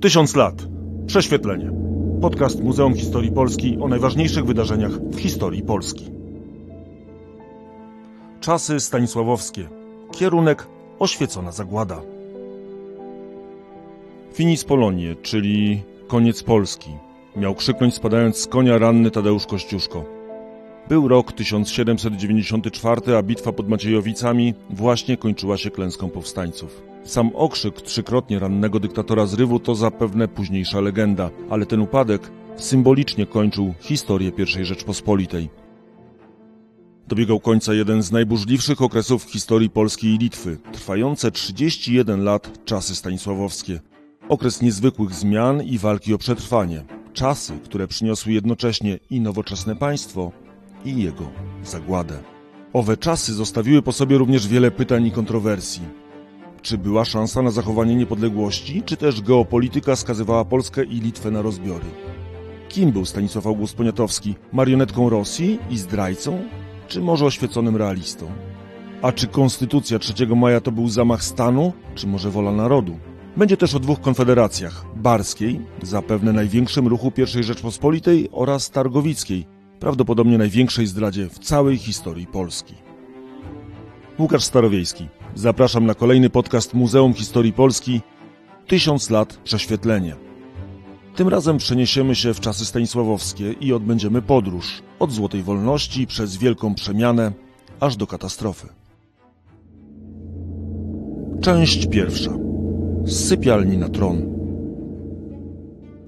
Tysiąc lat. Prześwietlenie. Podcast Muzeum Historii Polski o najważniejszych wydarzeniach w historii Polski. Czasy stanisławowskie. Kierunek oświecona zagłada. Finis Polonie, czyli koniec Polski. Miał krzyknąć spadając z konia ranny Tadeusz Kościuszko. Był rok 1794, a bitwa pod Maciejowicami właśnie kończyła się klęską powstańców. Sam okrzyk trzykrotnie rannego dyktatora zrywu to zapewne późniejsza legenda, ale ten upadek symbolicznie kończył historię I Rzeczpospolitej. Dobiegał końca jeden z najburzliwszych okresów w historii Polski i Litwy, trwające 31 lat czasy stanisławowskie. Okres niezwykłych zmian i walki o przetrwanie. Czasy, które przyniosły jednocześnie i nowoczesne państwo, i jego zagładę. Owe czasy zostawiły po sobie również wiele pytań i kontrowersji. Czy była szansa na zachowanie niepodległości, czy też geopolityka skazywała Polskę i Litwę na rozbiory? Kim był Stanisław August Poniatowski? Marionetką Rosji i zdrajcą? Czy może oświeconym realistą? A czy Konstytucja 3 maja to był zamach stanu, czy może wola narodu? Będzie też o dwóch konfederacjach: barskiej, zapewne największym ruchu I Rzeczpospolitej, oraz targowickiej, prawdopodobnie największej zdradzie w całej historii Polski. Łukasz Starowiejski. Zapraszam na kolejny podcast Muzeum Historii Polski Tysiąc lat prześwietlenie. Tym razem przeniesiemy się w czasy stanisławowskie i odbędziemy podróż od Złotej Wolności przez Wielką Przemianę aż do katastrofy. Część pierwsza. Z sypialni na tron.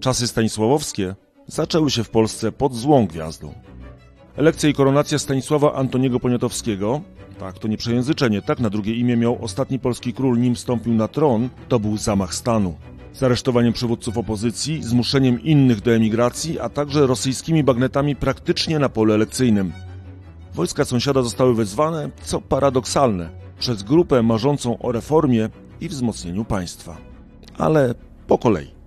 Czasy stanisławowskie zaczęły się w Polsce pod złą gwiazdą. Elekcja i koronacja Stanisława Antoniego Poniatowskiego, tak to nie przejęzyczenie, tak na drugie imię miał ostatni polski król, nim stąpił na tron, to był zamach stanu. Z aresztowaniem przywódców opozycji, zmuszeniem innych do emigracji, a także rosyjskimi bagnetami praktycznie na polu elekcyjnym. Wojska sąsiada zostały wezwane, co paradoksalne, przez grupę marzącą o reformie i wzmocnieniu państwa. Ale po kolei.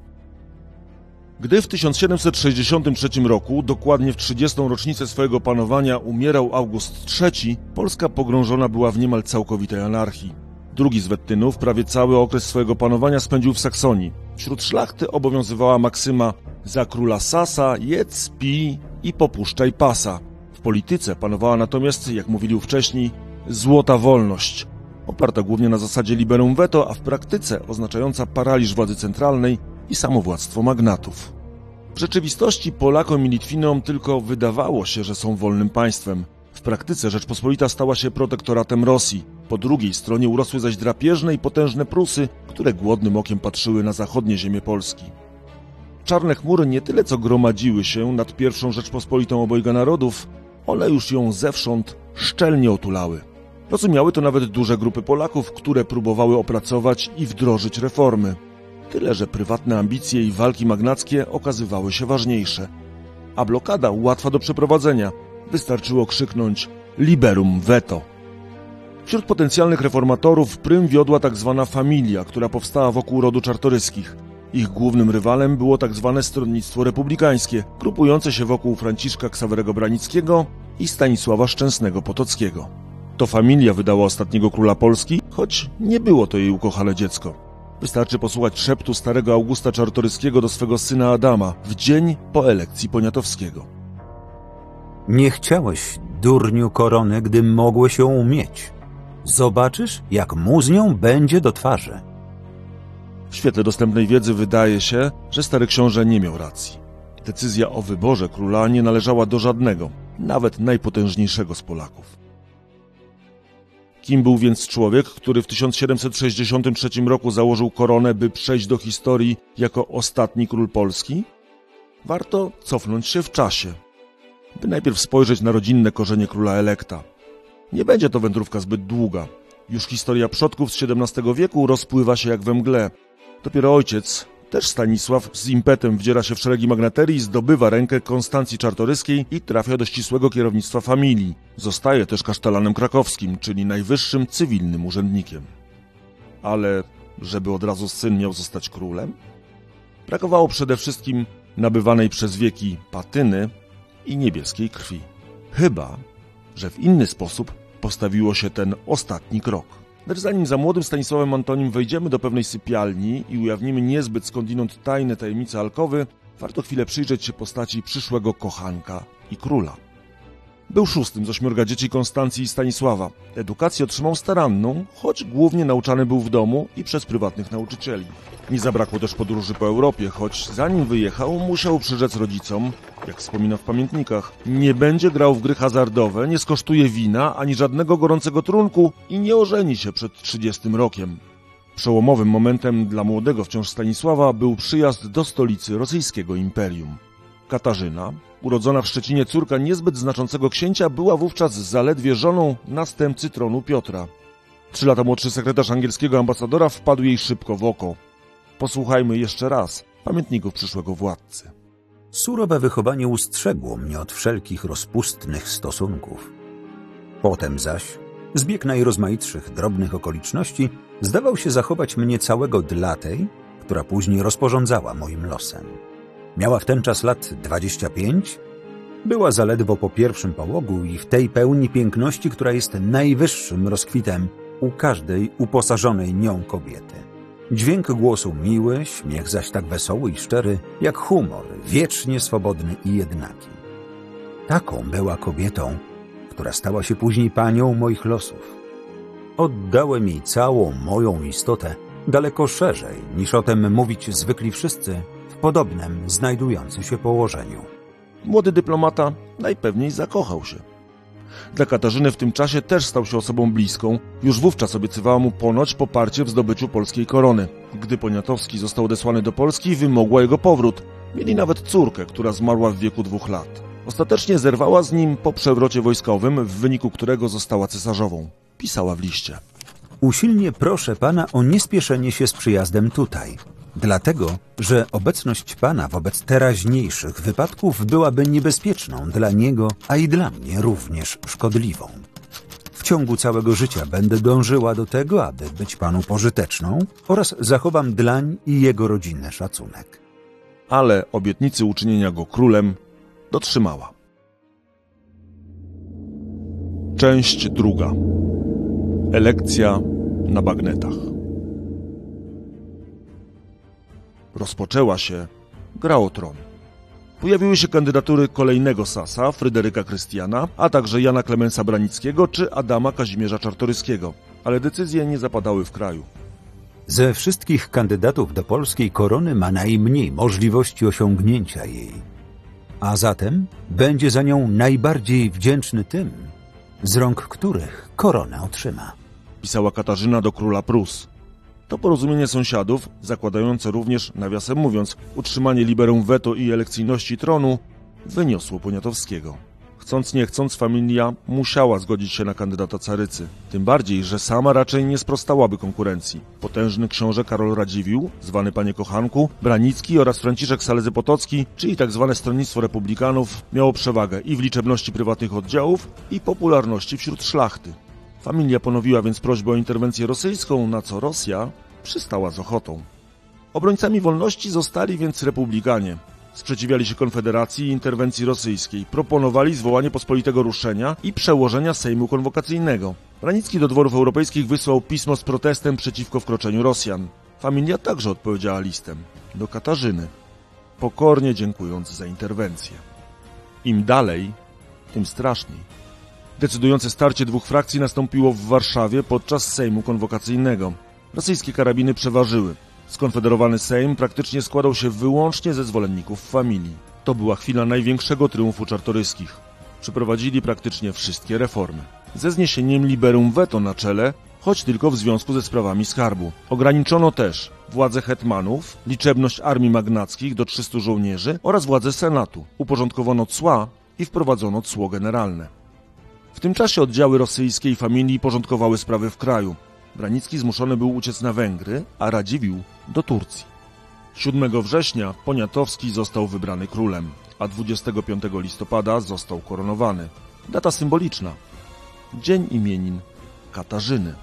Gdy w 1763 roku, dokładnie w 30. rocznicę swojego panowania, umierał August III, Polska pogrążona była w niemal całkowitej anarchii. Drugi z Wettynów prawie cały okres swojego panowania spędził w Saksonii. Wśród szlachty obowiązywała maksyma za króla Sasa jedz, pij i popuszczaj pasa. W polityce panowała natomiast, jak mówili wcześniej, złota wolność, oparta głównie na zasadzie liberum veto, a w praktyce oznaczająca paraliż władzy centralnej i samowładztwo magnatów. W rzeczywistości Polakom i Litwinom tylko wydawało się, że są wolnym państwem. W praktyce Rzeczpospolita stała się protektoratem Rosji. Po drugiej stronie urosły zaś drapieżne i potężne Prusy, które głodnym okiem patrzyły na zachodnie ziemie Polski. Czarne chmury nie tyle co gromadziły się nad pierwszą Rzeczpospolitą obojga narodów, one już ją zewsząd szczelnie otulały. Rozumiały to nawet duże grupy Polaków, które próbowały opracować i wdrożyć reformy. Tyle, że prywatne ambicje i walki magnackie okazywały się ważniejsze. A blokada łatwa do przeprowadzenia. Wystarczyło krzyknąć liberum veto. Wśród potencjalnych reformatorów prym wiodła tak zwana familia, która powstała wokół rodu czartoryskich. Ich głównym rywalem było tak zwane stronnictwo republikańskie, grupujące się wokół Franciszka Ksawerego Branickiego i Stanisława Szczęsnego Potockiego. To familia wydała ostatniego króla Polski, choć nie było to jej ukochane dziecko. Wystarczy posłuchać szeptu starego Augusta Czartoryskiego do swego syna Adama w dzień po elekcji Poniatowskiego. Nie chciałeś, durniu, korony, gdy mogłeś ją umieć. Zobaczysz, jak mu z nią będzie do twarzy. W świetle dostępnej wiedzy wydaje się, że stary książę nie miał racji. Decyzja o wyborze króla nie należała do żadnego, nawet najpotężniejszego z Polaków. Kim był więc człowiek, który w 1763 roku założył koronę, by przejść do historii jako ostatni król Polski? Warto cofnąć się w czasie, by najpierw spojrzeć na rodzinne korzenie króla elekta. Nie będzie to wędrówka zbyt długa. Już historia przodków z XVII wieku rozpływa się jak we mgle. Dopiero ojciec, też Stanisław z impetem wdziera się w szeregi magnaterii, zdobywa rękę Konstancji Czartoryskiej i trafia do ścisłego kierownictwa familii. Zostaje też kasztelanem krakowskim, czyli najwyższym cywilnym urzędnikiem. Ale żeby od razu syn miał zostać królem? Brakowało przede wszystkim nabywanej przez wieki patyny i niebieskiej krwi. Chyba, że w inny sposób postawiło się ten ostatni krok. Lecz zanim za młodym Stanisławem Antonim wejdziemy do pewnej sypialni i ujawnimy niezbyt skądinąd tajne tajemnice alkowy, warto chwilę przyjrzeć się postaci przyszłego kochanka i króla. Był szóstym z ośmiorga dzieci Konstancji i Stanisława. Edukację otrzymał staranną, choć głównie nauczany był w domu i przez prywatnych nauczycieli. Nie zabrakło też podróży po Europie, choć zanim wyjechał, musiał przyrzec rodzicom, jak wspomina w pamiętnikach, nie będzie grał w gry hazardowe, nie skosztuje wina ani żadnego gorącego trunku i nie ożeni się przed 30 rokiem. Przełomowym momentem dla młodego wciąż Stanisława był przyjazd do stolicy rosyjskiego imperium. Katarzyna, urodzona w Szczecinie córka niezbyt znaczącego księcia, była wówczas zaledwie żoną następcy tronu Piotra. Trzy lata młodszy sekretarz angielskiego ambasadora wpadł jej szybko w oko. Posłuchajmy jeszcze raz pamiętników przyszłego władcy. Surowe wychowanie ustrzegło mnie od wszelkich rozpustnych stosunków. Potem zaś zbieg najrozmaitszych drobnych okoliczności zdawał się zachować mnie całego dla tej, która później rozporządzała moim losem. Miała w ten czas lat 25, była zaledwo po pierwszym połogu i w tej pełni piękności, która jest najwyższym rozkwitem u każdej uposażonej nią kobiety. Dźwięk głosu miły, śmiech zaś tak wesoły i szczery, jak humor, wiecznie swobodny i jednaki. Taką była kobietą, która stała się później panią moich losów. Oddałem jej całą moją istotę daleko szerzej, niż o tym mówić zwykli wszyscy w podobnym znajdującym się położeniu. Młody dyplomata najpewniej zakochał się. Dla Katarzyny w tym czasie też stał się osobą bliską. Już wówczas obiecywała mu ponoć poparcie w zdobyciu polskiej korony. Gdy Poniatowski został odesłany do Polski, wymogła jego powrót. Mieli nawet córkę, która zmarła w wieku dwóch lat. Ostatecznie zerwała z nim po przewrocie wojskowym, w wyniku którego została cesarzową. Pisała w liście. Usilnie proszę pana o niespieszenie się z przyjazdem tutaj, dlatego, że obecność pana wobec teraźniejszych wypadków byłaby niebezpieczną dla niego, a i dla mnie również szkodliwą. W ciągu całego życia będę dążyła do tego, aby być panu pożyteczną oraz zachowam dlań i jego rodzinę szacunek. Ale obietnicy uczynienia go królem dotrzymała. Część druga. Elekcja na bagnetach. Rozpoczęła się gra o tron. Pojawiły się kandydatury kolejnego Sasa, Fryderyka Krystiana, a także Jana Klemensa Branickiego czy Adama Kazimierza Czartoryskiego, ale decyzje nie zapadały w kraju. Ze wszystkich kandydatów do polskiej korony ma najmniej możliwości osiągnięcia jej, a zatem będzie za nią najbardziej wdzięczny tym, z rąk których koronę otrzyma. Pisała Katarzyna do króla Prus. To porozumienie sąsiadów, zakładające również, nawiasem mówiąc, utrzymanie liberum veto i elekcyjności tronu, wyniosło Poniatowskiego. Chcąc nie chcąc, familia musiała zgodzić się na kandydata carycy. Tym bardziej, że sama raczej nie sprostałaby konkurencji. Potężny książę Karol Radziwiłł, zwany panie kochanku, Branicki oraz Franciszek Salezy Potocki, czyli tak zwane stronnictwo republikanów, miało przewagę i w liczebności prywatnych oddziałów, i popularności wśród szlachty. Familia ponowiła więc prośbę o interwencję rosyjską, na co Rosja przystała z ochotą. Obrońcami wolności zostali więc republikanie. Sprzeciwiali się Konfederacji i interwencji rosyjskiej, proponowali zwołanie pospolitego ruszenia i przełożenia Sejmu Konwokacyjnego. Ranicki do dworów europejskich wysłał pismo z protestem przeciwko wkroczeniu Rosjan. Familia także odpowiedziała listem do Katarzyny, pokornie dziękując za interwencję. Im dalej, tym straszniej. Decydujące starcie dwóch frakcji nastąpiło w Warszawie podczas Sejmu Konwokacyjnego. Rosyjskie karabiny przeważyły. Skonfederowany Sejm praktycznie składał się wyłącznie ze zwolenników familii. To była chwila największego triumfu czartoryskich. Przeprowadzili praktycznie wszystkie reformy. Ze zniesieniem liberum veto na czele, choć tylko w związku ze sprawami skarbu. Ograniczono też władzę hetmanów, liczebność armii magnackich do 300 żołnierzy oraz władzę senatu. Uporządkowano cła i wprowadzono cło generalne. W tym czasie oddziały rosyjskiej familii porządkowały sprawy w kraju. Branicki zmuszony był uciec na Węgry, a Radziwiłł do Turcji. 7 września Poniatowski został wybrany królem, a 25 listopada został koronowany. Data symboliczna. Dzień imienin Katarzyny.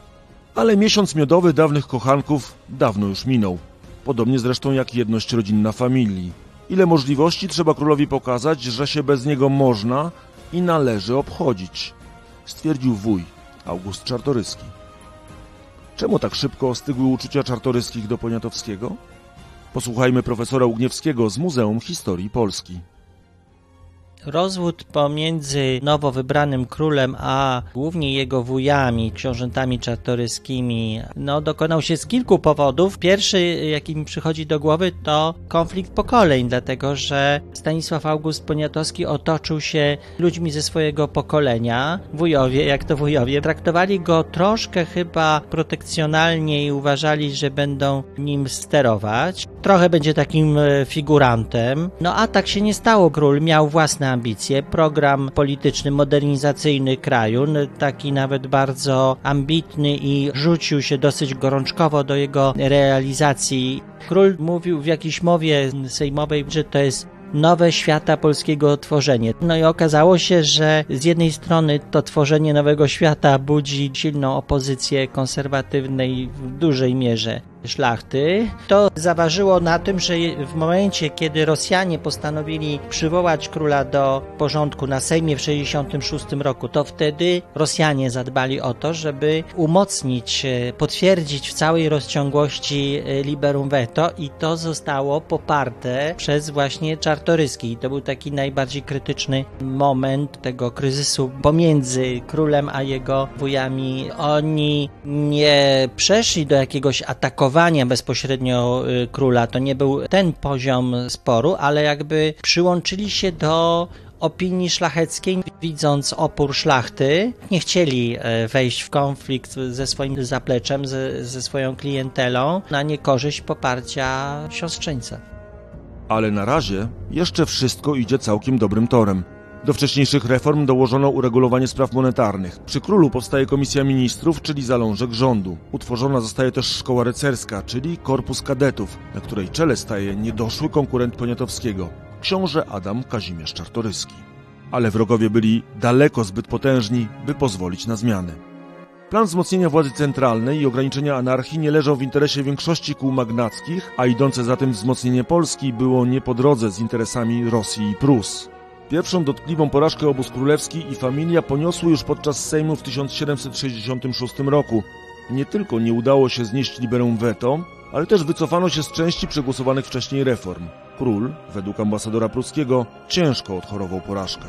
Ale miesiąc miodowy dawnych kochanków dawno już minął. Podobnie zresztą jak jedność rodzinna familii. Ile możliwości trzeba królowi pokazać, że się bez niego można i należy obchodzić, stwierdził wuj August Czartoryski. Czemu tak szybko ostygły uczucia czartoryskich do Poniatowskiego? Posłuchajmy profesora Ugniewskiego z Muzeum Historii Polski. Rozwód pomiędzy nowo wybranym królem a głównie jego wujami, książętami czartoryskimi, no, dokonał się z kilku powodów. Pierwszy, jaki mi przychodzi do głowy, to konflikt pokoleń, dlatego że Stanisław August Poniatowski otoczył się ludźmi ze swojego pokolenia. Wujowie, jak to wujowie, traktowali go troszkę chyba protekcjonalnie i uważali, że będą nim sterować. Trochę będzie takim e, figurantem. No a tak się nie stało. Król miał własne ambicje, program polityczny, modernizacyjny kraju, taki nawet bardzo ambitny i rzucił się dosyć gorączkowo do jego realizacji. Król mówił w jakiejś mowie sejmowej, że to jest nowe świata polskiego tworzenie. No i okazało się, że z jednej strony to tworzenie nowego świata budzi silną opozycję konserwatywnej w dużej mierze szlachty. To zaważyło na tym, że w momencie, kiedy Rosjanie postanowili przywołać króla do porządku na Sejmie w 1966 roku, to wtedy Rosjanie zadbali o to, żeby umocnić, e, potwierdzić w całej rozciągłości e, liberum veto i to zostało poparte przez właśnie Czartoryski. I to był taki najbardziej krytyczny moment tego kryzysu pomiędzy królem a jego wujami. Oni nie przeszli do jakiegoś atakowania atakowania bezpośrednio y, króla. To nie był ten poziom sporu, ale jakby przyłączyli się do opinii szlacheckiej, widząc opór szlachty, nie chcieli e, wejść w konflikt ze swoim zapleczem, ze, ze swoją klientelą na niekorzyść poparcia siostrzeńca. Ale na razie jeszcze wszystko idzie całkiem dobrym torem. Do wcześniejszych reform dołożono uregulowanie spraw monetarnych. Przy królu powstaje Komisja Ministrów, czyli zalążek rządu. Utworzona zostaje też Szkoła Rycerska, czyli Korpus Kadetów, na której czele staje niedoszły konkurent Poniatowskiego, książę Adam Kazimierz Czartoryski. Ale wrogowie byli daleko zbyt potężni, by pozwolić na zmiany. Plan wzmocnienia władzy centralnej i ograniczenia anarchii nie leżał w interesie większości kół magnackich, a idące za tym wzmocnienie Polski było nie po drodze z interesami Rosji i Prus. Pierwszą dotkliwą porażkę obóz królewski i familia poniosły już podczas Sejmu w 1766 roku. Nie tylko nie udało się znieść liberum veto, ale też wycofano się z części przegłosowanych wcześniej reform. Król, według ambasadora pruskiego, ciężko odchorował porażkę.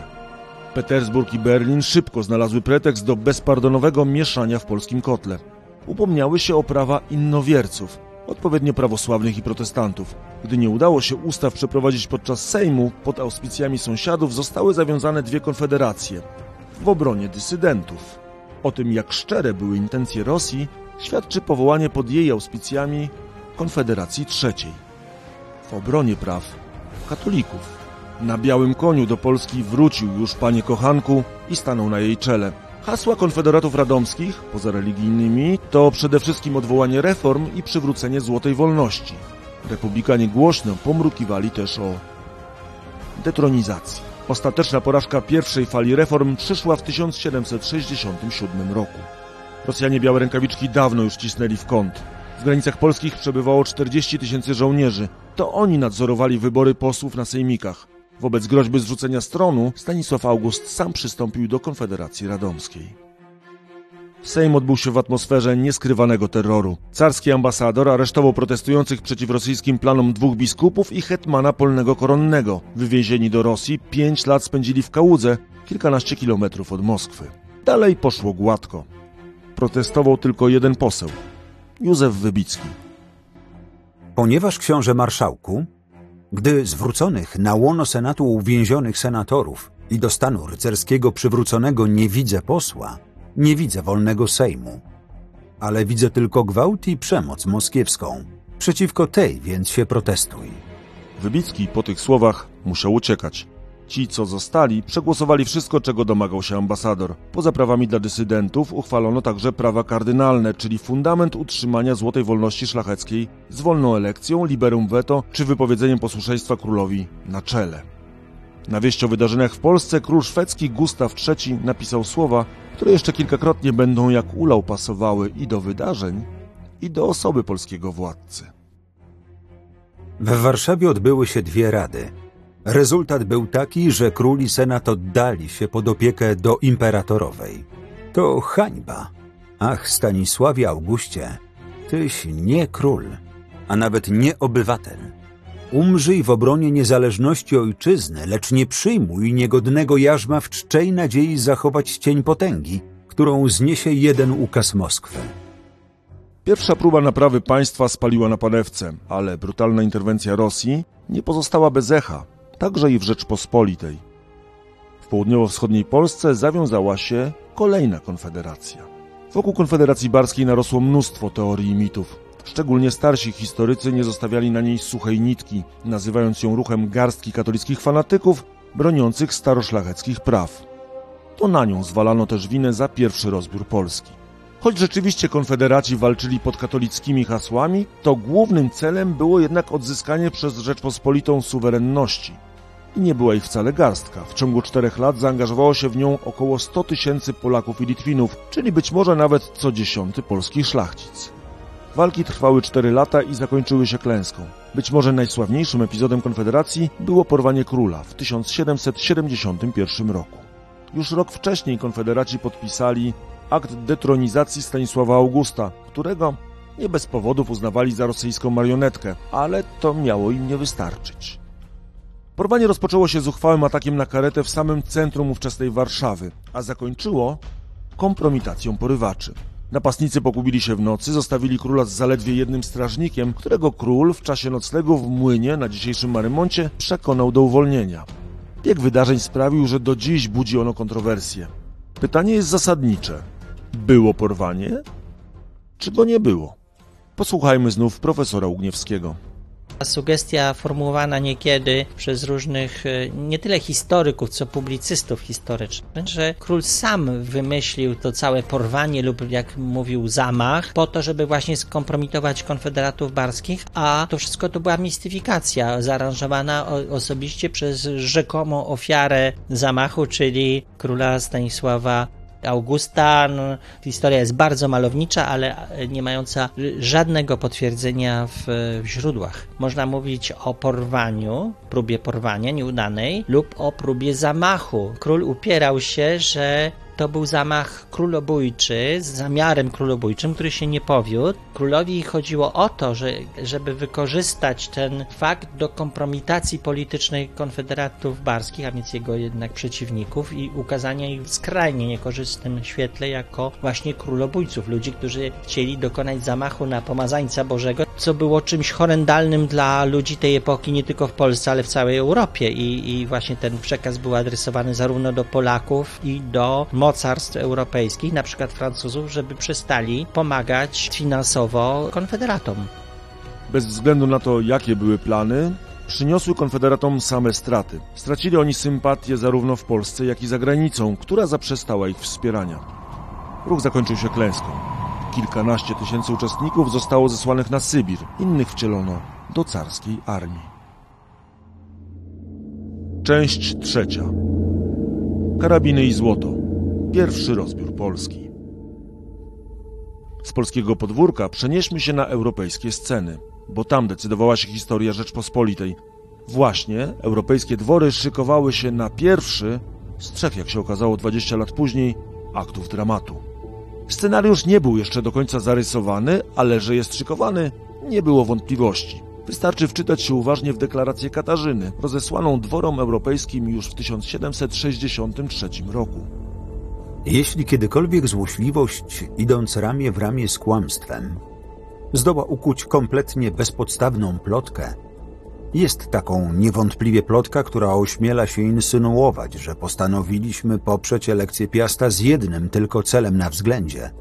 Petersburg i Berlin szybko znalazły pretekst do bezpardonowego mieszania w polskim kotle. Upomniały się o prawa innowierców, odpowiednio prawosławnych i protestantów. Gdy nie udało się ustaw przeprowadzić podczas Sejmu, pod auspicjami sąsiadów zostały zawiązane dwie konfederacje w obronie dysydentów. O tym, jak szczere były intencje Rosji, świadczy powołanie pod jej auspicjami Konfederacji Trzeciej w obronie praw katolików. Na białym koniu do Polski wrócił już panie kochanku i stanął na jej czele. Hasła konfederatów radomskich, poza religijnymi, to przede wszystkim odwołanie reform i przywrócenie złotej wolności. Republikanie głośno pomrukiwali też o detronizacji. Ostateczna porażka pierwszej fali reform przyszła w 1767 roku. Rosjanie białe rękawiczki dawno już cisnęli w kąt. W granicach polskich przebywało 40 tysięcy żołnierzy. To oni nadzorowali wybory posłów na sejmikach. Wobec groźby zrzucenia stronu Stanisław August sam przystąpił do Konfederacji Radomskiej. Sejm odbył się w atmosferze nieskrywanego terroru. Carski ambasador aresztował protestujących przeciw rosyjskim planom dwóch biskupów i hetmana polnego koronnego. Wywiezieni do Rosji, pięć lat spędzili w Kałudze, kilkanaście kilometrów od Moskwy. Dalej poszło gładko. Protestował tylko jeden poseł, Józef Wybicki. Ponieważ książę marszałku gdy zwróconych na łono Senatu uwięzionych senatorów i do stanu rycerskiego przywróconego nie widzę posła, nie widzę wolnego Sejmu, ale widzę tylko gwałt i przemoc moskiewską. Przeciwko tej więc się protestuj. Wybicki po tych słowach musiał uciekać. Ci, co zostali, przegłosowali wszystko, czego domagał się ambasador. Poza prawami dla dysydentów uchwalono także prawa kardynalne, czyli fundament utrzymania złotej wolności szlacheckiej z wolną elekcją, liberum veto czy wypowiedzeniem posłuszeństwa królowi na czele. Na wieść o wydarzeniach w Polsce król szwedzki Gustaw III napisał słowa, które jeszcze kilkakrotnie będą jak ulał pasowały i do wydarzeń, i do osoby polskiego władcy. W Warszawie odbyły się dwie rady – Rezultat był taki, że król i senat oddali się pod opiekę do imperatorowej. To hańba, Ach, Stanisławie Augustie, tyś nie król, a nawet nie obywatel. Umrzyj w obronie niezależności ojczyzny, lecz nie przyjmuj niegodnego jarzma w czczej nadziei zachować cień potęgi, którą zniesie jeden ukaz Moskwy. Pierwsza próba naprawy państwa spaliła na panewce, ale brutalna interwencja Rosji nie pozostała bez echa, także i w Rzeczpospolitej. W południowo-wschodniej Polsce zawiązała się kolejna konfederacja. Wokół Konfederacji Barskiej narosło mnóstwo teorii i mitów. Szczególnie starsi historycy nie zostawiali na niej suchej nitki, nazywając ją ruchem garstki katolickich fanatyków broniących staroszlacheckich praw. To na nią zwalano też winę za pierwszy rozbiór Polski. Choć rzeczywiście konfederaci walczyli pod katolickimi hasłami, to głównym celem było jednak odzyskanie przez Rzeczpospolitą suwerenności. I nie była ich wcale garstka. W ciągu czterech lat zaangażowało się w nią około 100 tysięcy Polaków i Litwinów, czyli być może nawet co dziesiąty polski szlachcic. Walki trwały cztery lata i zakończyły się klęską. Być może najsławniejszym epizodem Konfederacji było porwanie króla w 1771 roku. Już rok wcześniej konfederaci podpisali akt detronizacji Stanisława Augusta, którego nie bez powodów uznawali za rosyjską marionetkę, ale to miało im nie wystarczyć. Porwanie rozpoczęło się zuchwałym atakiem na karetę w samym centrum ówczesnej Warszawy, a zakończyło kompromitacją porywaczy. Napastnicy pogubili się w nocy, zostawili króla z zaledwie jednym strażnikiem, którego król w czasie noclegu w młynie na dzisiejszym Marymoncie przekonał do uwolnienia. Bieg wydarzeń sprawił, że do dziś budzi ono kontrowersje. Pytanie jest zasadnicze. Było porwanie? Czy go nie było? Posłuchajmy znów profesora Ugniewskiego. Sugestia formułowana niekiedy przez różnych, e, nie tyle historyków, co publicystów historycznych, że król sam wymyślił to całe porwanie lub, jak mówił, zamach, po to, żeby właśnie skompromitować konfederatów barskich, a to wszystko to była mistyfikacja zaaranżowana osobiście przez rzekomą ofiarę zamachu, czyli króla Stanisława Augusta. No, historia jest bardzo malownicza, ale nie mająca żadnego potwierdzenia w, w źródłach. Można mówić o porwaniu, próbie porwania nieudanej lub o próbie zamachu. Król upierał się, że to był zamach królobójczy z zamiarem królobójczym, który się nie powiódł. Królowi chodziło o to, że, żeby wykorzystać ten fakt do kompromitacji politycznej konfederatów barskich, a więc jego jednak przeciwników i ukazania ich w skrajnie niekorzystnym świetle jako właśnie królobójców, ludzi, którzy chcieli dokonać zamachu na pomazańca Bożego, co było czymś horrendalnym dla ludzi tej epoki nie tylko w Polsce, ale w całej Europie i, i właśnie ten przekaz był adresowany zarówno do Polaków i do mocarstw europejskich, na przykład Francuzów, żeby przestali pomagać finansowo konfederatom. Bez względu na to, jakie były plany, przyniosły konfederatom same straty. Stracili oni sympatię zarówno w Polsce, jak i za granicą, która zaprzestała ich wspierania. Ruch zakończył się klęską. Kilkanaście tysięcy uczestników zostało zesłanych na Sybir, innych wcielono do carskiej armii. Część trzecia. Karabiny i złoto. Pierwszy rozbiór Polski. Z polskiego podwórka przenieśmy się na europejskie sceny, bo tam decydowała się historia Rzeczpospolitej. Właśnie europejskie dwory szykowały się na pierwszy, z trzech jak się okazało 20 lat później, aktów dramatu. Scenariusz nie był jeszcze do końca zarysowany, ale że jest szykowany, nie było wątpliwości. Wystarczy wczytać się uważnie w deklarację Katarzyny, rozesłaną dworom europejskim już w 1763 roku. Jeśli kiedykolwiek złośliwość, idąc ramię w ramię z kłamstwem, zdoła ukuć kompletnie bezpodstawną plotkę, jest taką niewątpliwie plotka, która ośmiela się insynuować, że postanowiliśmy poprzeć elekcję Piasta z jednym tylko celem na względzie,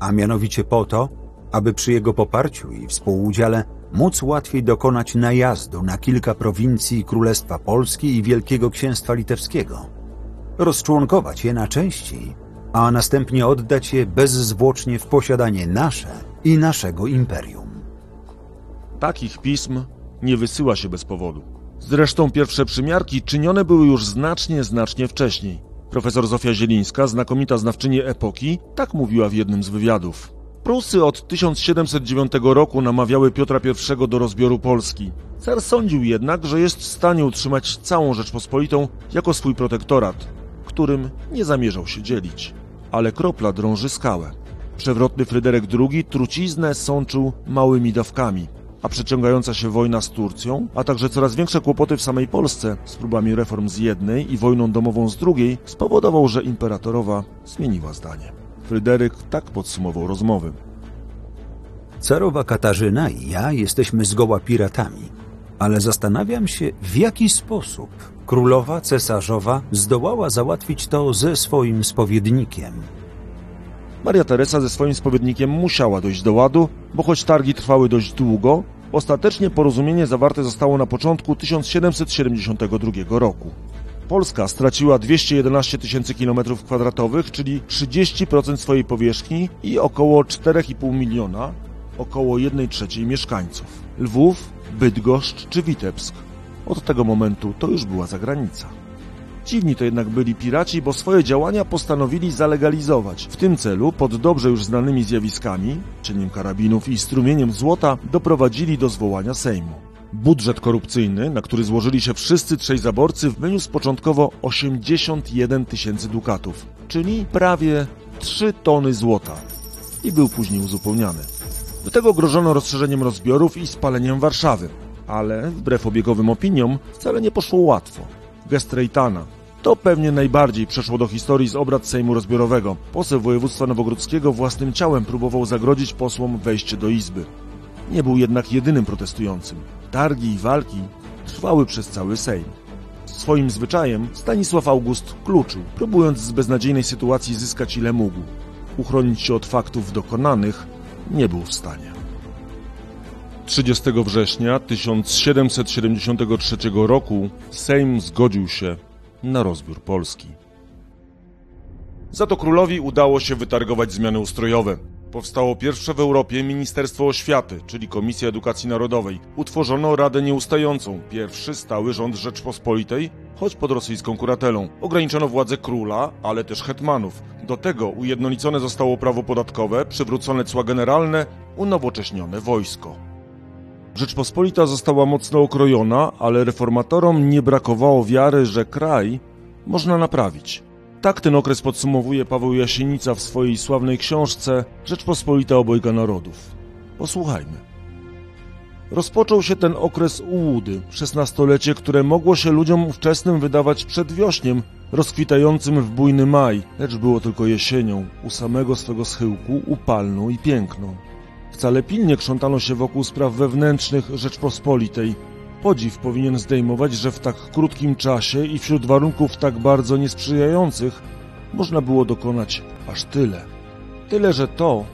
a mianowicie po to, aby przy jego poparciu i współudziale móc łatwiej dokonać najazdu na kilka prowincji Królestwa Polski i Wielkiego Księstwa Litewskiego, rozczłonkować je na części a następnie oddać je bezzwłocznie w posiadanie nasze i naszego imperium. Takich pism nie wysyła się bez powodu. Zresztą pierwsze przymiarki czynione były już znacznie, znacznie wcześniej. Profesor Zofia Zielińska, znakomita znawczyni epoki, tak mówiła w jednym z wywiadów. Prusy od 1709 roku namawiały Piotra I do rozbioru Polski. Car sądził jednak, że jest w stanie utrzymać całą Rzeczpospolitą jako swój protektorat, którym nie zamierzał się dzielić ale kropla drąży skałę. Przewrotny Fryderyk II truciznę sączył małymi dawkami, a przeciągająca się wojna z Turcją, a także coraz większe kłopoty w samej Polsce z próbami reform z jednej i wojną domową z drugiej spowodował, że imperatorowa zmieniła zdanie. Fryderyk tak podsumował rozmowy. Carowa Katarzyna i ja jesteśmy zgoła piratami, ale zastanawiam się, w jaki sposób królowa cesarzowa zdołała załatwić to ze swoim spowiednikiem. Maria Teresa ze swoim spowiednikiem musiała dojść do ładu, bo choć targi trwały dość długo, ostatecznie porozumienie zawarte zostało na początku 1772 roku. Polska straciła 211 tysięcy kilometrów kwadratowych, czyli 30% swojej powierzchni i około 4,5 miliona, około 1 trzeciej mieszkańców. Lwów, Bydgoszcz czy Witebsk. Od tego momentu to już była zagranica. Dziwni to jednak byli piraci, bo swoje działania postanowili zalegalizować. W tym celu, pod dobrze już znanymi zjawiskami, cieniem karabinów i strumieniem złota, doprowadzili do zwołania Sejmu. Budżet korupcyjny, na który złożyli się wszyscy trzej zaborcy, wyniósł początkowo 81 tysięcy dukatów, czyli prawie 3 tony złota i był później uzupełniany. Do tego grożono rozszerzeniem rozbiorów i spaleniem Warszawy, ale wbrew obiegowym opiniom wcale nie poszło łatwo. Gest Rejtana. To pewnie najbardziej przeszło do historii z obrad Sejmu Rozbiorowego. Poseł województwa nowogródzkiego własnym ciałem próbował zagrodzić posłom wejście do Izby. Nie był jednak jedynym protestującym. Targi i walki trwały przez cały Sejm. Swoim zwyczajem Stanisław August kluczył, próbując z beznadziejnej sytuacji zyskać ile mógł. Uchronić się od faktów dokonanych nie był w stanie. 30 września 1773 roku Sejm zgodził się na rozbiór Polski. Za to królowi udało się wytargować zmiany ustrojowe. Powstało pierwsze w Europie Ministerstwo Oświaty, czyli Komisja Edukacji Narodowej. Utworzono Radę Nieustającą, pierwszy stały rząd Rzeczpospolitej, choć pod rosyjską kuratelą. Ograniczono władzę króla, ale też hetmanów. Do tego ujednolicone zostało prawo podatkowe, przywrócone cła generalne, unowocześnione wojsko. Rzeczpospolita została mocno okrojona, ale reformatorom nie brakowało wiary, że kraj można naprawić. Tak ten okres podsumowuje Paweł Jasienica w swojej sławnej książce Rzeczpospolita obojga narodów. Posłuchajmy. Rozpoczął się ten okres ułudy, szesnastolecie, które mogło się ludziom ówczesnym wydawać przedwiośniem, rozkwitającym w bujny maj, lecz było tylko jesienią, u samego swego schyłku, upalną i piękną. Wcale pilnie krzątano się wokół spraw wewnętrznych Rzeczpospolitej. Podziw powinien zdejmować, że w tak krótkim czasie i wśród warunków tak bardzo niesprzyjających można było dokonać aż tyle. Tyle, że to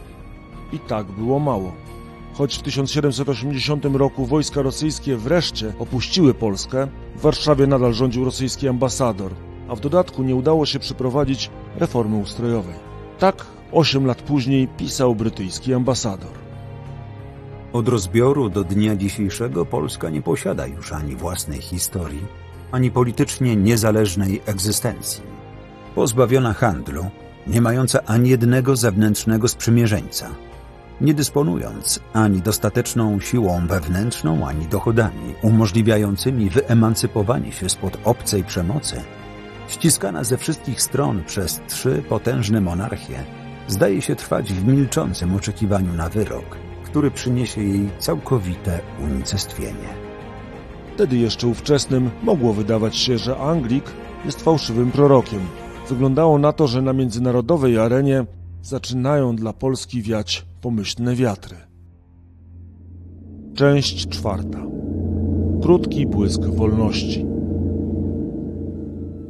i tak było mało. Choć w 1780 roku wojska rosyjskie wreszcie opuściły Polskę, w Warszawie nadal rządził rosyjski ambasador, a w dodatku nie udało się przeprowadzić reformy ustrojowej. Tak osiem lat później pisał brytyjski ambasador. Od rozbioru do dnia dzisiejszego Polska nie posiada już ani własnej historii, ani politycznie niezależnej egzystencji. Pozbawiona handlu, nie mająca ani jednego zewnętrznego sprzymierzeńca, nie dysponując ani dostateczną siłą wewnętrzną, ani dochodami umożliwiającymi wyemancypowanie się spod obcej przemocy, ściskana ze wszystkich stron przez trzy potężne monarchie, zdaje się trwać w milczącym oczekiwaniu na wyrok – który przyniesie jej całkowite unicestwienie. Wtedy jeszcze ówczesnym mogło wydawać się, że Anglik jest fałszywym prorokiem. Wyglądało na to, że na międzynarodowej arenie zaczynają dla Polski wiać pomyślne wiatry. Część czwarta. Krótki błysk wolności.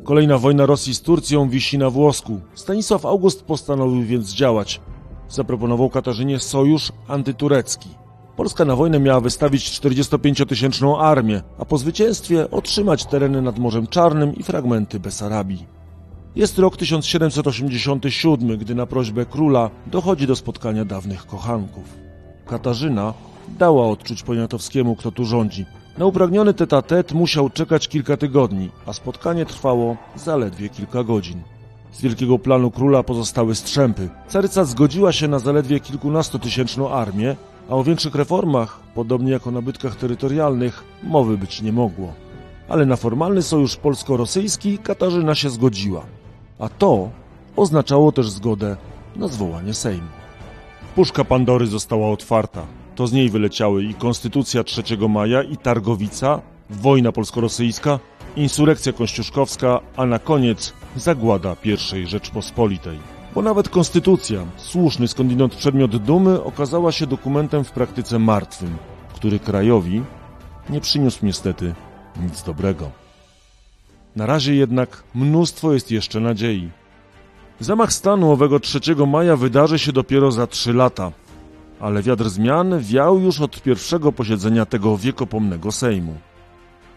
Kolejna wojna Rosji z Turcją wisi na włosku. Stanisław August postanowił więc działać. Zaproponował Katarzynie sojusz antyturecki. Polska na wojnę miała wystawić 45-tysięczną armię, a po zwycięstwie otrzymać tereny nad Morzem Czarnym i fragmenty Besarabii. Jest rok 1787, gdy na prośbę króla dochodzi do spotkania dawnych kochanków. Katarzyna dała odczuć Poniatowskiemu, kto tu rządzi. Na upragniony tet musiał czekać kilka tygodni, a spotkanie trwało zaledwie kilka godzin. Z wielkiego planu króla pozostały strzępy. Caryca zgodziła się na zaledwie kilkunastotysięczną armię, a o większych reformach, podobnie jak o nabytkach terytorialnych, mowy być nie mogło. Ale na formalny sojusz polsko-rosyjski Katarzyna się zgodziła. A to oznaczało też zgodę na zwołanie Sejmu. Puszka Pandory została otwarta. To z niej wyleciały i Konstytucja 3 maja, i Targowica, wojna polsko-rosyjska, insurekcja kościuszkowska, a na koniec zagłada I Rzeczpospolitej. Bo nawet konstytucja, słuszny skądinąd przedmiot dumy, okazała się dokumentem w praktyce martwym, który krajowi nie przyniósł niestety nic dobrego. Na razie jednak mnóstwo jest jeszcze nadziei. Zamach stanu owego 3 maja wydarzy się dopiero za trzy lata, ale wiatr zmian wiał już od pierwszego posiedzenia tego wiekopomnego Sejmu.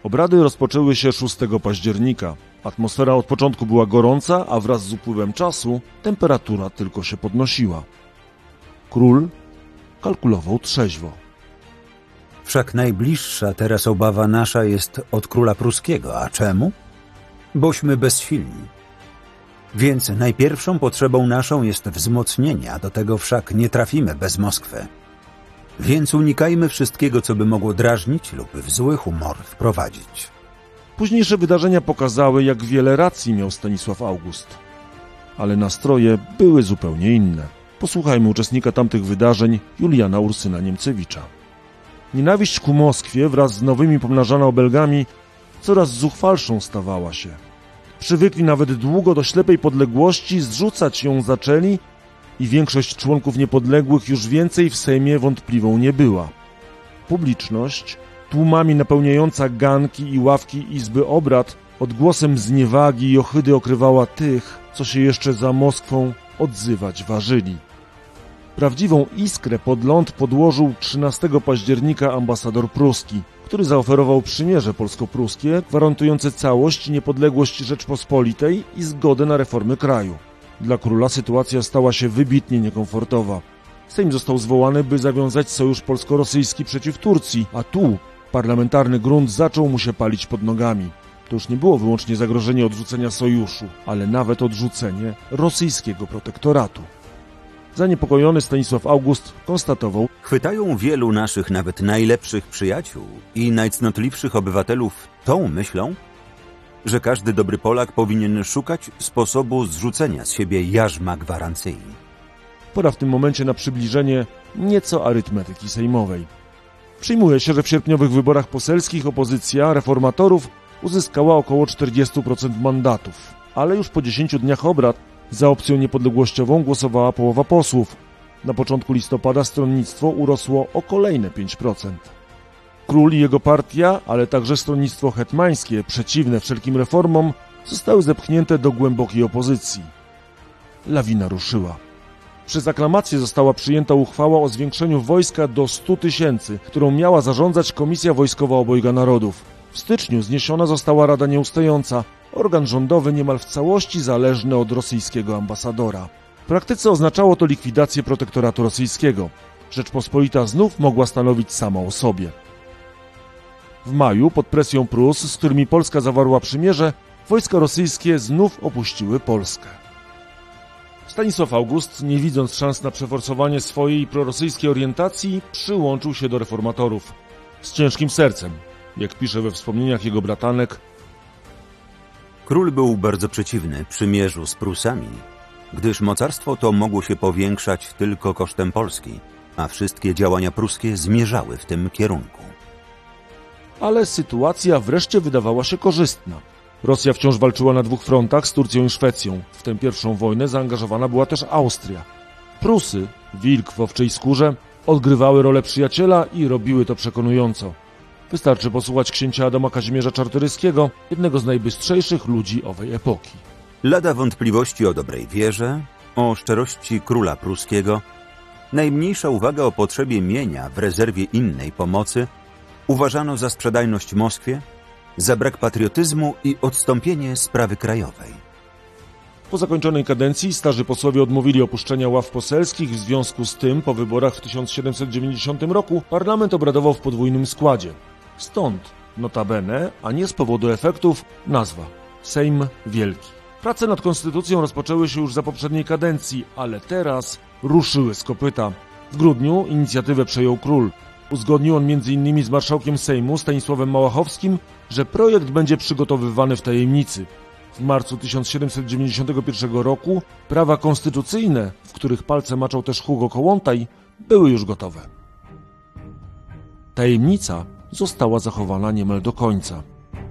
Obrady rozpoczęły się 6 października. Atmosfera od początku była gorąca, a wraz z upływem czasu temperatura tylko się podnosiła. Król kalkulował trzeźwo. Wszak najbliższa teraz obawa nasza jest od króla pruskiego. A czemu? Bośmy bezsilni. Więc najpierwszą potrzebą naszą jest wzmocnienie, a do tego wszak nie trafimy bez Moskwy. Więc unikajmy wszystkiego, co by mogło drażnić lub w zły humor wprowadzić. Późniejsze wydarzenia pokazały, jak wiele racji miał Stanisław August. Ale nastroje były zupełnie inne. Posłuchajmy uczestnika tamtych wydarzeń, Juliana Ursyna Niemcewicza. Nienawiść ku Moskwie wraz z nowymi pomnażana obelgami coraz zuchwalszą stawała się. Przywykli nawet długo do ślepej podległości, zrzucać ją zaczęli i większość członków niepodległych już więcej w Sejmie wątpliwą nie była. Publiczność, tłumami napełniająca ganki i ławki Izby Obrad, odgłosem zniewagi i ohydy okrywała tych, co się jeszcze za Moskwą odzywać ważyli. Prawdziwą iskrę pod ląd podłożył 13 października ambasador pruski, który zaoferował przymierze polsko-pruskie gwarantujące całość i niepodległość Rzeczpospolitej i zgodę na reformy kraju. Dla króla sytuacja stała się wybitnie niekomfortowa. Sejm został zwołany, by zawiązać sojusz polsko-rosyjski przeciw Turcji, a tu parlamentarny grunt zaczął mu się palić pod nogami. To już nie było wyłącznie zagrożenie odrzucenia sojuszu, ale nawet odrzucenie rosyjskiego protektoratu. Zaniepokojony Stanisław August konstatował, Chwytają wielu naszych nawet najlepszych przyjaciół i najcnotliwszych obywatelów tą myślą, że każdy dobry Polak powinien szukać sposobu zrzucenia z siebie jarzma gwarancji. pora w tym momencie na przybliżenie nieco arytmetyki sejmowej. Przyjmuje się, że w sierpniowych wyborach poselskich opozycja reformatorów uzyskała około 40% mandatów, ale już po 10 dniach obrad za opcją niepodległościową głosowała połowa posłów. Na początku listopada stronnictwo urosło o kolejne 5%. Król i jego partia, ale także stronnictwo hetmańskie, przeciwne wszelkim reformom, zostały zepchnięte do głębokiej opozycji. Lawina ruszyła. Przez aklamację została przyjęta uchwała o zwiększeniu wojska do 100 tysięcy, którą miała zarządzać Komisja Wojskowa Obojga Narodów. W styczniu zniesiona została Rada Nieustająca, organ rządowy niemal w całości zależny od rosyjskiego ambasadora. W praktyce oznaczało to likwidację protektoratu rosyjskiego. Rzeczpospolita znów mogła stanowić sama o sobie. W maju, pod presją Prus, z którymi Polska zawarła przymierze, wojska rosyjskie znów opuściły Polskę. Stanisław August, nie widząc szans na przeforsowanie swojej prorosyjskiej orientacji, przyłączył się do reformatorów. Z ciężkim sercem, jak pisze we wspomnieniach jego bratanek, Król był bardzo przeciwny przymierzu z Prusami, gdyż mocarstwo to mogło się powiększać tylko kosztem Polski, a wszystkie działania pruskie zmierzały w tym kierunku. Ale sytuacja wreszcie wydawała się korzystna. Rosja wciąż walczyła na dwóch frontach z Turcją i Szwecją. W tę pierwszą wojnę zaangażowana była też Austria. Prusy, wilk w owczej skórze, odgrywały rolę przyjaciela i robiły to przekonująco. Wystarczy posłuchać księcia Adama Kazimierza Czartoryskiego, jednego z najbystrzejszych ludzi owej epoki. Lada wątpliwości o dobrej wierze, o szczerości króla pruskiego, najmniejsza uwaga o potrzebie mienia w rezerwie innej pomocy uważano za sprzedajność Moskwie, za brak patriotyzmu i odstąpienie sprawy krajowej. Po zakończonej kadencji starzy posłowie odmówili opuszczenia ław poselskich, w związku z tym po wyborach w 1790 roku parlament obradował w podwójnym składzie. Stąd, notabene, a nie z powodu efektów, nazwa Sejm Wielki. Prace nad konstytucją rozpoczęły się już za poprzedniej kadencji, ale teraz ruszyły z kopyta. W grudniu inicjatywę przejął król. Uzgodnił on m.in. z marszałkiem Sejmu Stanisławem Małachowskim, że projekt będzie przygotowywany w tajemnicy. w marcu 1791 roku prawa konstytucyjne, w których palce maczał też Hugo Kołłątaj, były już gotowe. Tajemnica została zachowana niemal do końca.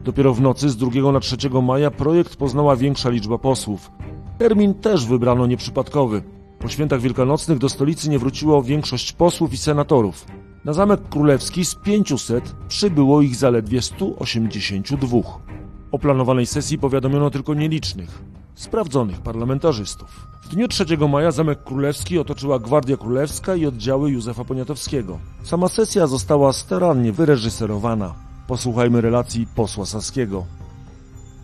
Dopiero w nocy z 2 na 3 maja projekt poznała większa liczba posłów. Termin też wybrano nieprzypadkowy. Po świętach wielkanocnych do stolicy nie wróciło większość posłów i senatorów. Na Zamek Królewski z 500 przybyło ich zaledwie 182. O planowanej sesji powiadomiono tylko nielicznych, sprawdzonych parlamentarzystów. W dniu 3 maja Zamek Królewski otoczyła Gwardia Królewska i oddziały Józefa Poniatowskiego. Sama sesja została starannie wyreżyserowana. Posłuchajmy relacji posła Saskiego.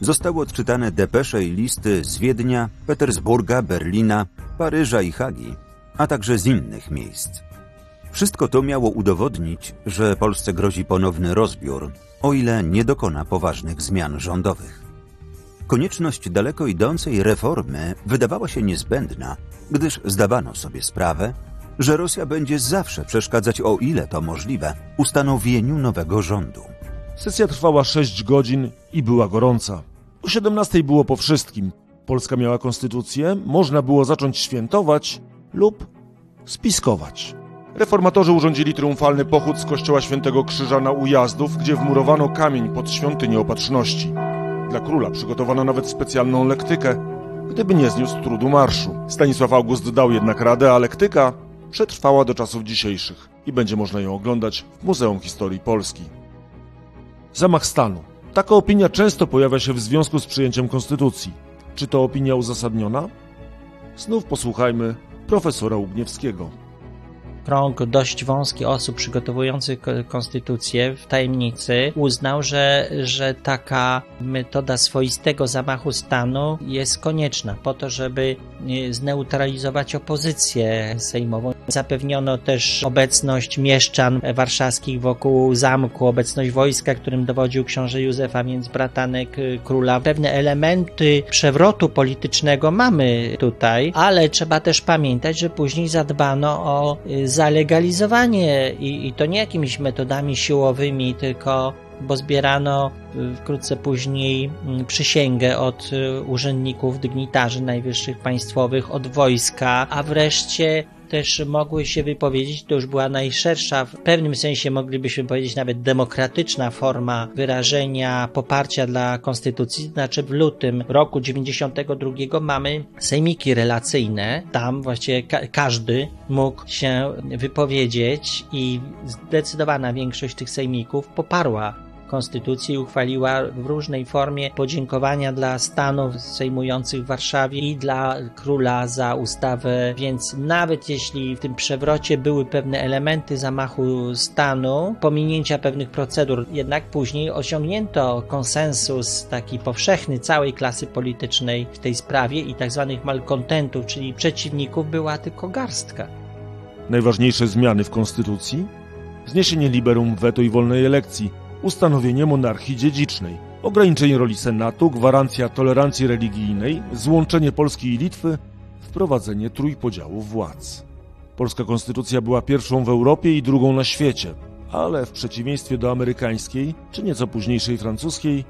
Zostały odczytane depesze i listy z Wiednia, Petersburga, Berlina, Paryża i Hagi, a także z innych miejsc. Wszystko to miało udowodnić, że Polsce grozi ponowny rozbiór, o ile nie dokona poważnych zmian rządowych. Konieczność daleko idącej reformy wydawała się niezbędna, gdyż zdawano sobie sprawę, że Rosja będzie zawsze przeszkadzać, o ile to możliwe, ustanowieniu nowego rządu. Sesja trwała 6 godzin i była gorąca. O 17 było po wszystkim. Polska miała konstytucję, można było zacząć świętować lub spiskować. Reformatorzy urządzili triumfalny pochód z kościoła Świętego Krzyża na Ujazdów, gdzie wmurowano kamień pod świątynię opatrzności. Dla króla przygotowano nawet specjalną lektykę, gdyby nie zniósł trudu marszu. Stanisław August dał jednak radę, a lektyka przetrwała do czasów dzisiejszych i będzie można ją oglądać w Muzeum Historii Polski. Zamach stanu. Taka opinia często pojawia się w związku z przyjęciem konstytucji. Czy to opinia uzasadniona? Znów posłuchajmy profesora Łubniewskiego krąg dość wąski osób przygotowujących konstytucję w tajemnicy uznał, że, że taka metoda swoistego zamachu stanu jest konieczna po to, żeby e, zneutralizować opozycję sejmową. Zapewniono też obecność mieszczan warszawskich wokół zamku, obecność wojska, którym dowodził książę Józef, a więc bratanek e, króla. Pewne elementy przewrotu politycznego mamy tutaj, ale trzeba też pamiętać, że później zadbano o e, zalegalizowanie i, i to nie jakimiś metodami siłowymi, tylko bo zbierano y, wkrótce później mm, przysięgę od y, urzędników, dygnitarzy najwyższych państwowych, od wojska, a wreszcie też mogły się wypowiedzieć, to już była najszersza, w pewnym sensie moglibyśmy powiedzieć nawet demokratyczna forma wyrażenia poparcia dla konstytucji, znaczy w lutym roku 92 mamy sejmiki relacyjne, tam właściwie ka każdy mógł się wypowiedzieć i zdecydowana większość tych sejmików poparła konstytucji uchwaliła w różnej formie podziękowania dla stanów sejmujących w Warszawie i dla króla za ustawę, więc nawet jeśli w tym przewrocie były pewne elementy zamachu stanu, pominięcia pewnych procedur, jednak później osiągnięto konsensus taki powszechny całej klasy politycznej w tej sprawie i tak zwanych malkontentów, czyli przeciwników była tylko garstka. Najważniejsze zmiany w konstytucji? Zniesienie liberum veto i wolnej elekcji, ustanowienie monarchii dziedzicznej, ograniczenie roli Senatu, gwarancja tolerancji religijnej, złączenie Polski i Litwy, wprowadzenie trójpodziału władz. Polska konstytucja była pierwszą w Europie i drugą na świecie, ale w przeciwieństwie do amerykańskiej czy nieco późniejszej francuskiej,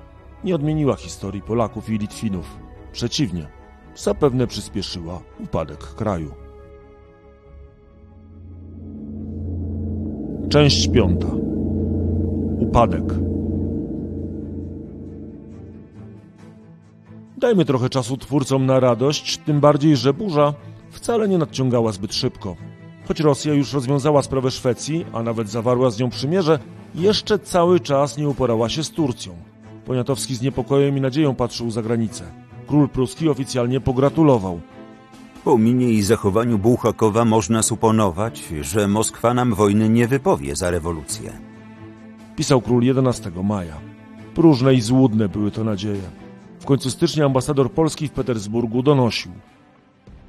nie odmieniła historii Polaków i Litwinów. Przeciwnie, zapewne przyspieszyła upadek kraju. Część piąta upadek. Dajmy trochę czasu twórcom na radość, tym bardziej, że burza wcale nie nadciągała zbyt szybko. Choć Rosja już rozwiązała sprawę Szwecji, a nawet zawarła z nią przymierze, jeszcze cały czas nie uporała się z Turcją. Poniatowski z niepokojem i nadzieją patrzył za granicę. Król pruski oficjalnie pogratulował. Po minie i zachowaniu Bułhakowa można suponować, że Moskwa nam wojny nie wypowie za rewolucję pisał król 11 maja. Próżne i złudne były to nadzieje. W końcu stycznia ambasador Polski w Petersburgu donosił.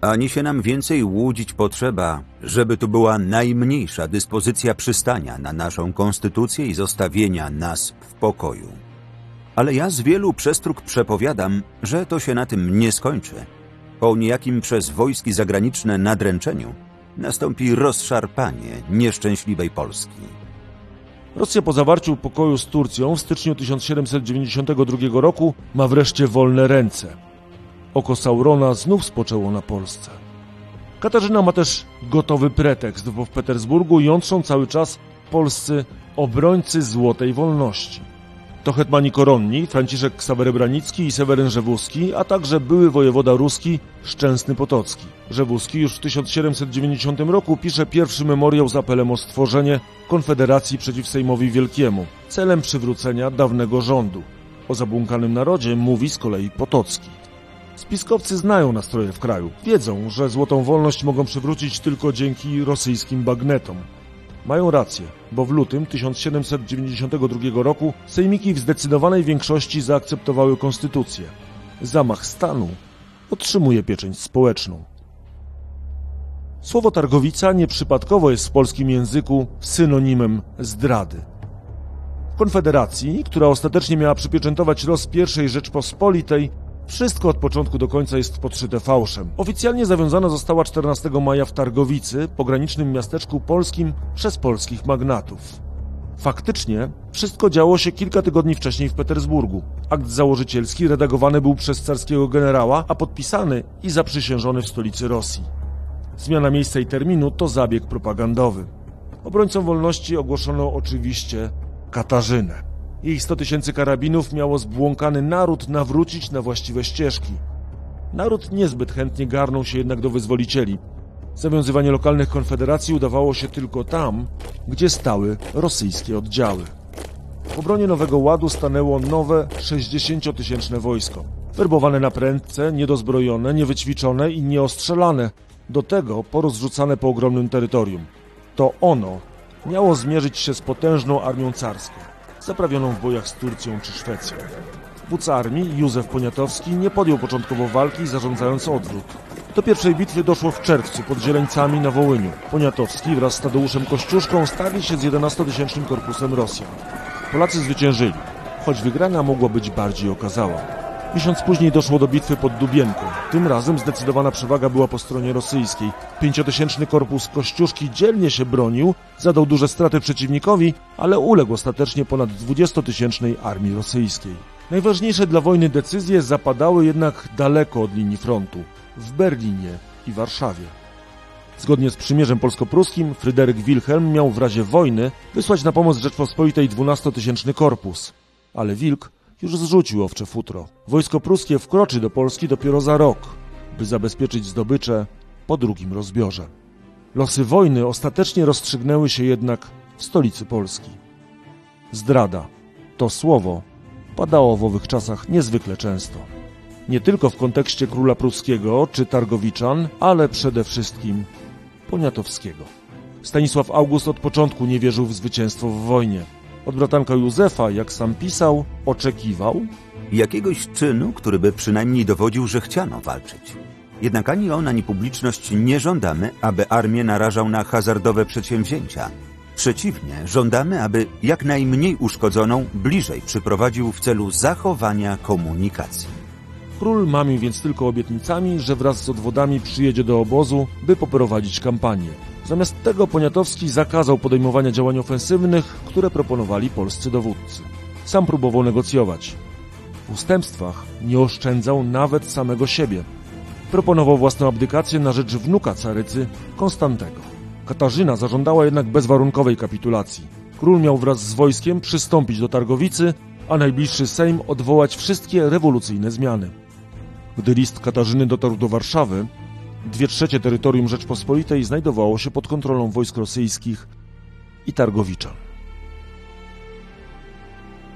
Ani się nam więcej łudzić potrzeba, żeby tu była najmniejsza dyspozycja przystania na naszą konstytucję i zostawienia nas w pokoju. Ale ja z wielu przestróg przepowiadam, że to się na tym nie skończy. Po niejakim przez wojski zagraniczne nadręczeniu nastąpi rozszarpanie nieszczęśliwej Polski. Rosja po zawarciu pokoju z Turcją w styczniu 1792 roku ma wreszcie wolne ręce. Oko Saurona znów spoczęło na Polsce. Katarzyna ma też gotowy pretekst, bo w Petersburgu jątrzą cały czas polscy obrońcy złotej wolności. To hetmani koronni Franciszek Ksawery Branicki i Seweryn Rzewuski, a także były wojewoda ruski Szczęsny Potocki. Rzewuski już w 1790 roku pisze pierwszy memoriał z apelem o stworzenie Konfederacji przeciw Sejmowi Wielkiemu, celem przywrócenia dawnego rządu. O zabłąkanym narodzie mówi z kolei Potocki. Spiskowcy znają nastroje w kraju. Wiedzą, że złotą wolność mogą przywrócić tylko dzięki rosyjskim bagnetom. Mają rację, bo w lutym 1792 roku sejmiki w zdecydowanej większości zaakceptowały konstytucję. Zamach stanu otrzymuje pieczęć społeczną. Słowo targowica nieprzypadkowo jest w polskim języku synonimem zdrady. Konfederacji, która ostatecznie miała przypieczętować los I Rzeczpospolitej, wszystko od początku do końca jest podszyte fałszem. Oficjalnie zawiązana została 14 maja w Targowicy, pogranicznym miasteczku polskim, przez polskich magnatów. Faktycznie wszystko działo się kilka tygodni wcześniej w Petersburgu. Akt założycielski redagowany był przez carskiego generała, a podpisany i zaprzysiężony w stolicy Rosji. Zmiana miejsca i terminu to zabieg propagandowy. Obrońcą wolności ogłoszono oczywiście Katarzynę. Jej 100 tysięcy karabinów miało zbłąkany naród nawrócić na właściwe ścieżki. Naród niezbyt chętnie garnął się jednak do wyzwolicieli. Zawiązywanie lokalnych konfederacji udawało się tylko tam, gdzie stały rosyjskie oddziały. W obronie Nowego Ładu stanęło nowe 60-tysięczne wojsko. Werbowane na prędce, niedozbrojone, niewyćwiczone i nieostrzelane, do tego porozrzucane po ogromnym terytorium. To ono miało zmierzyć się z potężną armią carską zaprawioną w bojach z Turcją czy Szwecją. Wódz armii, Józef Poniatowski, nie podjął początkowo walki, zarządzając odwrót. Do pierwszej bitwy doszło w czerwcu pod Zieleńcami na Wołyniu. Poniatowski wraz z Tadeuszem Kościuszką starli się z 11-tysięcznym korpusem Rosjan. Polacy zwyciężyli, choć wygrana mogła być bardziej okazała. Miesiąc później doszło do bitwy pod Dubienką. Tym razem zdecydowana przewaga była po stronie rosyjskiej. Pięciotysięczny korpus Kościuszki dzielnie się bronił, zadał duże straty przeciwnikowi, ale uległ ostatecznie ponad dwudziestotysięcznej armii rosyjskiej. Najważniejsze dla wojny decyzje zapadały jednak daleko od linii frontu, w Berlinie i Warszawie. Zgodnie z przymierzem polsko-pruskim, Fryderyk Wilhelm miał w razie wojny wysłać na pomoc Rzeczpospolitej dwunastotysięczny korpus. Ale Wilk już zrzucił owcze futro. Wojsko pruskie wkroczy do Polski dopiero za rok, by zabezpieczyć zdobycze po drugim rozbiorze. Losy wojny ostatecznie rozstrzygnęły się jednak w stolicy Polski. Zdrada. To słowo padało w owych czasach niezwykle często. Nie tylko w kontekście króla pruskiego czy Targowiczan, ale przede wszystkim Poniatowskiego. Stanisław August od początku nie wierzył w zwycięstwo w wojnie. Od bratanka Józefa, jak sam pisał, oczekiwał Jakiegoś czynu, który by przynajmniej dowodził, że chciano walczyć. Jednak ani on, ani publiczność nie żądamy, aby armię narażał na hazardowe przedsięwzięcia. Przeciwnie, żądamy, aby jak najmniej uszkodzoną bliżej przyprowadził w celu zachowania komunikacji. Król mamił więc tylko obietnicami, że wraz z odwodami przyjedzie do obozu, by poprowadzić kampanię. Zamiast tego Poniatowski zakazał podejmowania działań ofensywnych, które proponowali polscy dowódcy. Sam próbował negocjować. W ustępstwach nie oszczędzał nawet samego siebie. Proponował własną abdykację na rzecz wnuka carycy, Konstantego. Katarzyna zażądała jednak bezwarunkowej kapitulacji. Król miał wraz z wojskiem przystąpić do Targowicy, a najbliższy Sejm odwołać wszystkie rewolucyjne zmiany. Gdy list Katarzyny dotarł do Warszawy, dwie trzecie terytorium Rzeczpospolitej znajdowało się pod kontrolą wojsk rosyjskich i Targowiczan.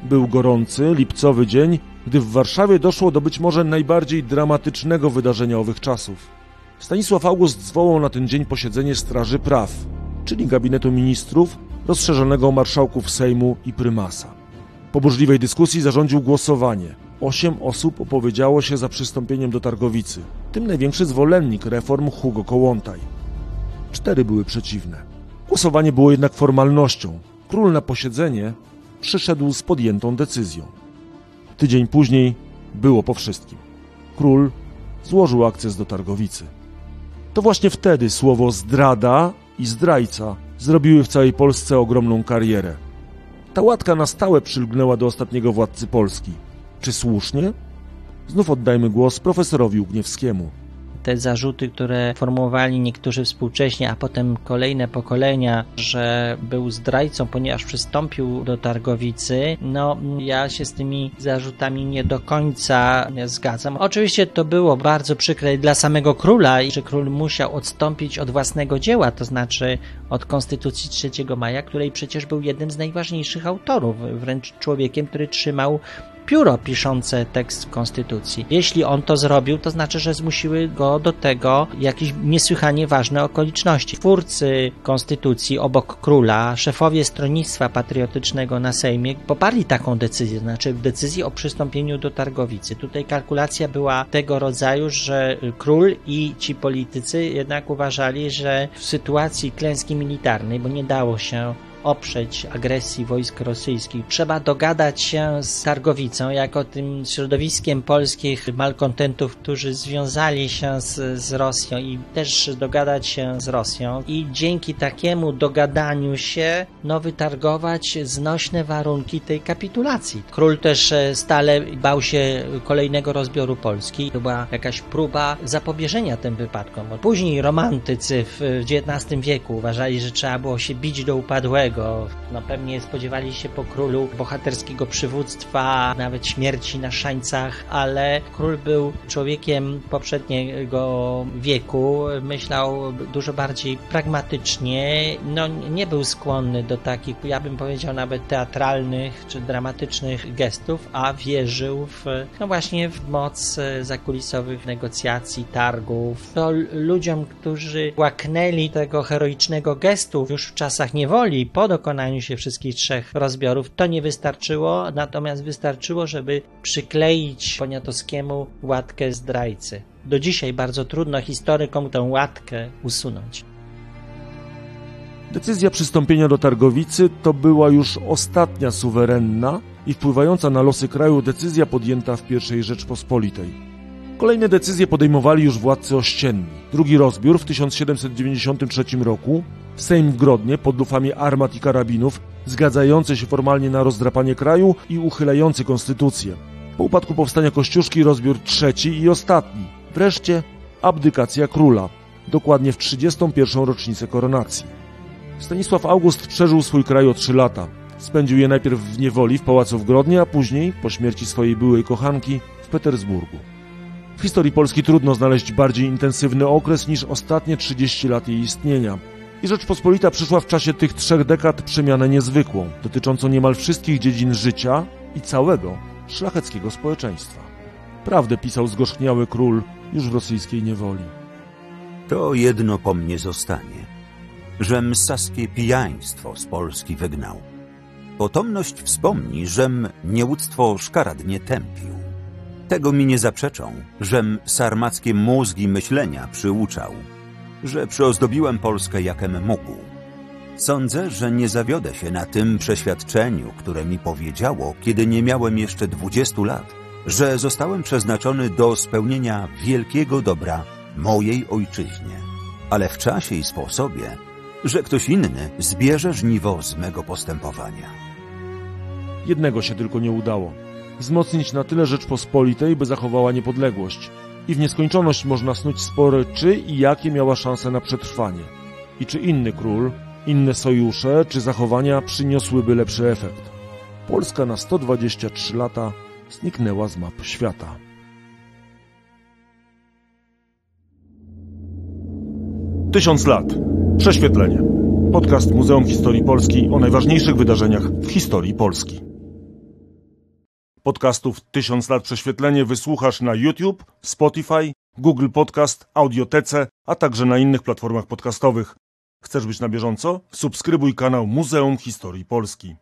Był gorący, lipcowy dzień, gdy w Warszawie doszło do być może najbardziej dramatycznego wydarzenia owych czasów. Stanisław August zwołał na ten dzień posiedzenie Straży Praw, czyli gabinetu ministrów rozszerzonego marszałków Sejmu i prymasa. Po burzliwej dyskusji zarządził głosowanie. Osiem osób opowiedziało się za przystąpieniem do Targowicy, tym największy zwolennik reform Hugo Kołłątaj. Cztery były przeciwne. Głosowanie było jednak formalnością. Król na posiedzenie przyszedł z podjętą decyzją. Tydzień później było po wszystkim. Król złożył akces do Targowicy. To właśnie wtedy słowo zdrada i zdrajca zrobiły w całej Polsce ogromną karierę. Ta łatka na stałe przylgnęła do ostatniego władcy Polski. Czy słusznie? Znów oddajmy głos profesorowi Ugniewskiemu te zarzuty, które formułowali niektórzy współcześnie, a potem kolejne pokolenia, że był zdrajcą, ponieważ przystąpił do Targowicy, no ja się z tymi zarzutami nie do końca zgadzam. Oczywiście to było bardzo przykre dla samego króla, że król musiał odstąpić od własnego dzieła, to znaczy od Konstytucji 3 maja, której przecież był jednym z najważniejszych autorów, wręcz człowiekiem, który trzymał pióro piszące tekst konstytucji. Jeśli on to zrobił, to znaczy, że zmusiły go do tego jakieś niesłychanie ważne okoliczności. Twórcy konstytucji obok króla, szefowie stronnictwa patriotycznego na Sejmie poparli taką decyzję, znaczy decyzję o przystąpieniu do Targowicy. Tutaj kalkulacja była tego rodzaju, że król i ci politycy jednak uważali, że w sytuacji klęski militarnej, bo nie dało się oprzeć agresji wojsk rosyjskich. Trzeba dogadać się z Targowicą, jako tym środowiskiem polskich malkontentów, którzy związali się z, z Rosją i też dogadać się z Rosją. I dzięki takiemu dogadaniu się, no wytargować znośne warunki tej kapitulacji. Król też e, stale bał się kolejnego rozbioru Polski. To była jakaś próba zapobieżenia tym wypadkom. Później romantycy w XIX wieku uważali, że trzeba było się bić do upadłego, no pewnie spodziewali się po królu bohaterskiego przywództwa, nawet śmierci na szańcach, ale król był człowiekiem poprzedniego wieku, myślał dużo bardziej pragmatycznie, no nie był skłonny do takich, ja bym powiedział nawet teatralnych czy dramatycznych gestów, a wierzył w, no właśnie w moc zakulisowych negocjacji, targów. To ludziom, którzy łaknęli tego heroicznego gestu już w czasach niewoli, po dokonaniu się wszystkich trzech rozbiorów to nie wystarczyło, natomiast wystarczyło, żeby przykleić Poniatowskiemu łatkę zdrajcy. Do dzisiaj bardzo trudno historykom tę łatkę usunąć. Decyzja przystąpienia do Targowicy to była już ostatnia suwerenna i wpływająca na losy kraju decyzja podjęta w I Rzeczpospolitej. Kolejne decyzje podejmowali już władcy ościenni. Drugi rozbiór w 1793 roku Sejm w Grodnie pod lufami armat i karabinów, zgadzający się formalnie na rozdrapanie kraju i uchylający konstytucję. Po upadku powstania Kościuszki rozbiór trzeci i ostatni. Wreszcie abdykacja króla, dokładnie w 31. rocznicę koronacji. Stanisław August przeżył swój kraj o trzy lata. Spędził je najpierw w niewoli w pałacu w Grodnie, a później, po śmierci swojej byłej kochanki, w Petersburgu. W historii Polski trudno znaleźć bardziej intensywny okres niż ostatnie 30 lat jej istnienia. I Rzeczpospolita przyszła w czasie tych trzech dekad przemianę niezwykłą, dotyczącą niemal wszystkich dziedzin życia i całego szlacheckiego społeczeństwa. Prawdę pisał zgorzchniały król już w rosyjskiej niewoli. To jedno po mnie zostanie, żem saskie pijaństwo z Polski wygnał. Potomność wspomni, żem nieuctwo szkaradnie tępił. Tego mi nie zaprzeczą, żem sarmackie mózgi myślenia przyuczał że przyozdobiłem Polskę jakem mógł. Sądzę, że nie zawiodę się na tym przeświadczeniu, które mi powiedziało, kiedy nie miałem jeszcze dwudziestu lat, że zostałem przeznaczony do spełnienia wielkiego dobra mojej ojczyźnie, ale w czasie i sposobie, że ktoś inny zbierze żniwo z mego postępowania. Jednego się tylko nie udało. Wzmocnić na tyle Rzeczpospolitej, by zachowała niepodległość – i w nieskończoność można snuć spory, czy i jakie miała szanse na przetrwanie. I czy inny król, inne sojusze czy zachowania przyniosłyby lepszy efekt. Polska na 123 lata zniknęła z map świata. Tysiąc lat. Prześwietlenie. Podcast Muzeum Historii Polski o najważniejszych wydarzeniach w historii Polski. Podcastów Tysiąc lat prześwietlenie wysłuchasz na YouTube, Spotify, Google Podcast, Audiotece, a także na innych platformach podcastowych. Chcesz być na bieżąco? Subskrybuj kanał Muzeum Historii Polski.